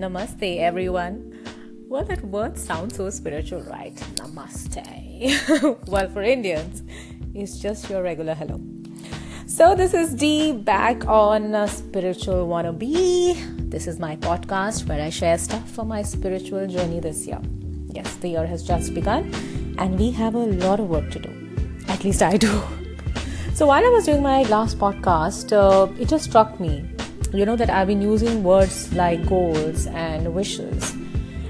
Namaste, everyone. Well, that word sounds so spiritual, right? Namaste. well, for Indians, it's just your regular hello. So, this is Dee back on uh, Spiritual Wannabe. This is my podcast where I share stuff for my spiritual journey this year. Yes, the year has just begun, and we have a lot of work to do. At least I do. So, while I was doing my last podcast, uh, it just struck me you know that I've been using words like goals and wishes,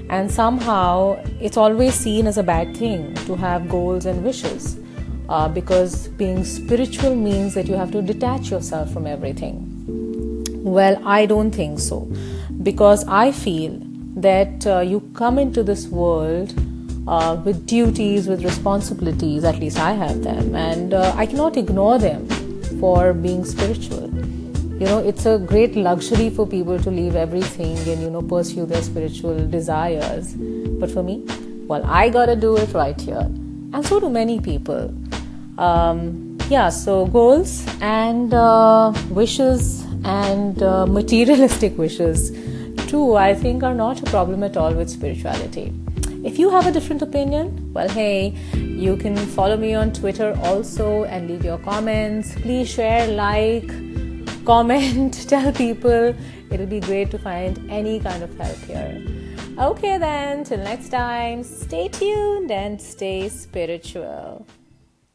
and somehow it's always seen as a bad thing to have goals and wishes uh, because being spiritual means that you have to detach yourself from everything. Well, I don't think so because I feel that uh, you come into this world uh, with duties, with responsibilities, at least I have them, and uh, I cannot ignore them for being spiritual you know it's a great luxury for people to leave everything and you know pursue their spiritual desires. But for me well i gotta do it right here. And so do many people. Um, yeah so goals and uh, wishes and uh, materialistic wishes too i think are not a problem at all with spirituality. If you have a different opinion well hey you can follow me on twitter also and leave your comments. Please share like comment, tell people. It'll be great to find any kind of help here. Okay, then, till next time, stay tuned and stay spiritual.